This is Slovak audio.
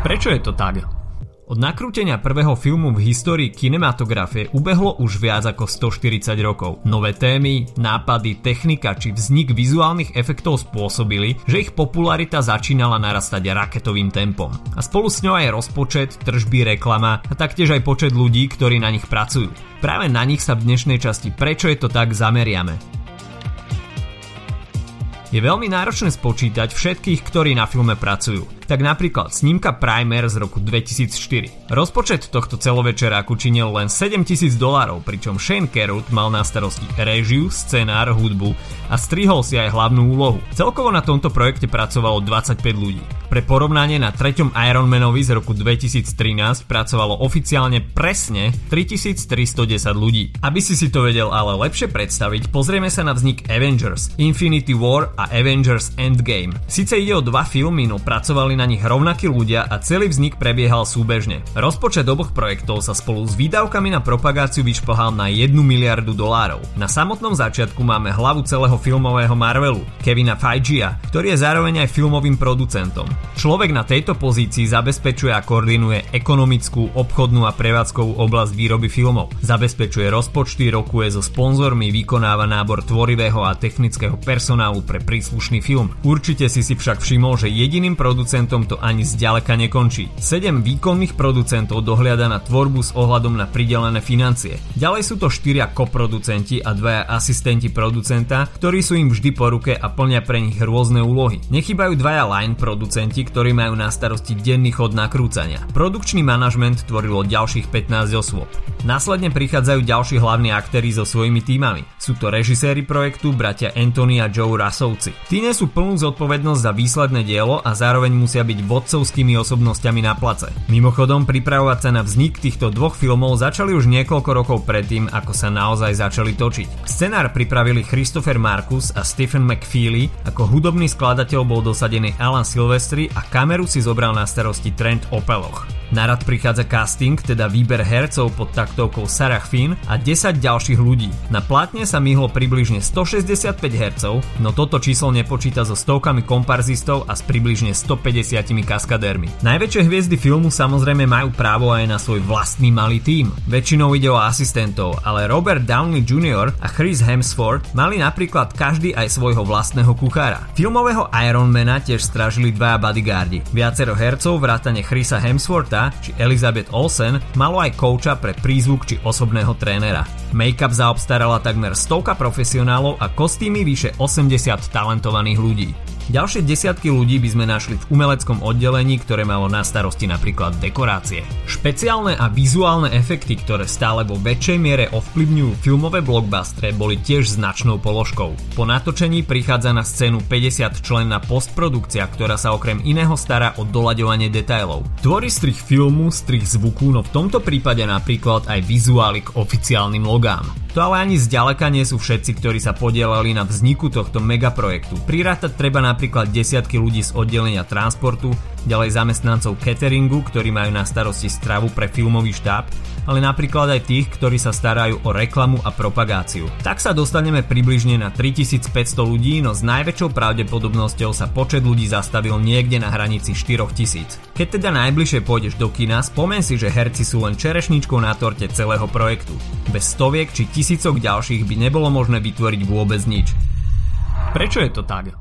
Prečo je to tak? Od nakrútenia prvého filmu v histórii kinematografie ubehlo už viac ako 140 rokov. Nové témy, nápady, technika či vznik vizuálnych efektov spôsobili, že ich popularita začínala narastať raketovým tempom. A spolu s ňou aj rozpočet, tržby, reklama a taktiež aj počet ľudí, ktorí na nich pracujú. Práve na nich sa v dnešnej časti Prečo je to tak zameriame. Je veľmi náročné spočítať všetkých, ktorí na filme pracujú tak napríklad snímka Primer z roku 2004. Rozpočet tohto celovečeráku činil len 7000 dolárov, pričom Shane Carruth mal na starosti režiu, scenár, hudbu a strihol si aj hlavnú úlohu. Celkovo na tomto projekte pracovalo 25 ľudí. Pre porovnanie na treťom Ironmanovi z roku 2013 pracovalo oficiálne presne 3310 ľudí. Aby si si to vedel ale lepšie predstaviť, pozrieme sa na vznik Avengers, Infinity War a Avengers Endgame. Sice ide o dva filmy, no pracovali na nich rovnakí ľudia a celý vznik prebiehal súbežne. Rozpočet oboch projektov sa spolu s výdavkami na propagáciu vyšplhal na 1 miliardu dolárov. Na samotnom začiatku máme hlavu celého filmového Marvelu, Kevina Feige'a, ktorý je zároveň aj filmovým producentom. Človek na tejto pozícii zabezpečuje a koordinuje ekonomickú, obchodnú a prevádzkovú oblasť výroby filmov. Zabezpečuje rozpočty, rokuje so sponzormi, vykonáva nábor tvorivého a technického personálu pre príslušný film. Určite si si však všimol, že jediným producentom producentom to ani zďaleka nekončí. 7 výkonných producentov dohliada na tvorbu s ohľadom na pridelené financie. Ďalej sú to 4 koproducenti a dvaja asistenti producenta, ktorí sú im vždy po ruke a plnia pre nich rôzne úlohy. Nechybajú dvaja line producenti, ktorí majú na starosti denný chod nakrúcania. Produkčný manažment tvorilo ďalších 15 osôb. Následne prichádzajú ďalší hlavní aktéri so svojimi týmami. Sú to režiséri projektu, bratia Anthony a Joe Russovci. Tí nesú plnú zodpovednosť za výsledné dielo a zároveň musia musia byť vodcovskými osobnosťami na place. Mimochodom, pripravovať sa na vznik týchto dvoch filmov začali už niekoľko rokov predtým, ako sa naozaj začali točiť. Scenár pripravili Christopher Marcus a Stephen McFeely, ako hudobný skladateľ bol dosadený Alan Silvestri a kameru si zobral na starosti Trent Opeloch. Na rad prichádza casting, teda výber hercov pod taktovkou Sarah Finn a 10 ďalších ľudí. Na plátne sa myhlo približne 165 hercov, no toto číslo nepočíta so stovkami komparzistov a s približne 150 kaskadérmi. Najväčšie hviezdy filmu samozrejme majú právo aj na svoj vlastný malý tím. Väčšinou ide o asistentov, ale Robert Downey Jr. a Chris Hemsworth mali napríklad každý aj svojho vlastného kuchára. Filmového Ironmana tiež strážili dvaja bodyguardi. Viacero hercov vrátane Chrisa Hemswortha či Elizabeth Olsen malo aj kouča pre prízvuk či osobného trénera. Make-up zaobstarala takmer stovka profesionálov a kostýmy vyše 80 talentovaných ľudí. Ďalšie desiatky ľudí by sme našli v umeleckom oddelení, ktoré malo na starosti napríklad dekorácie. Špeciálne a vizuálne efekty, ktoré stále vo väčšej miere ovplyvňujú filmové blockbustre, boli tiež značnou položkou. Po natočení prichádza na scénu 50 členná postprodukcia, ktorá sa okrem iného stará o doľaďovanie detailov. Tvorí strich filmu, strich zvuku, no v tomto prípade napríklad aj vizuály k oficiálnym logám. To ale ani zďaleka nie sú všetci, ktorí sa podielali na vzniku tohto megaprojektu. Prirátať treba napríklad desiatky ľudí z oddelenia transportu, ďalej zamestnancov cateringu, ktorí majú na starosti stravu pre filmový štáb, ale napríklad aj tých, ktorí sa starajú o reklamu a propagáciu. Tak sa dostaneme približne na 3500 ľudí, no s najväčšou pravdepodobnosťou sa počet ľudí zastavil niekde na hranici 4000. Keď teda najbližšie pôjdeš do kina, spomen si, že herci sú len čerešničkou na torte celého projektu. Bez stoviek či tisícok ďalších by nebolo možné vytvoriť vôbec nič. Prečo je to tak?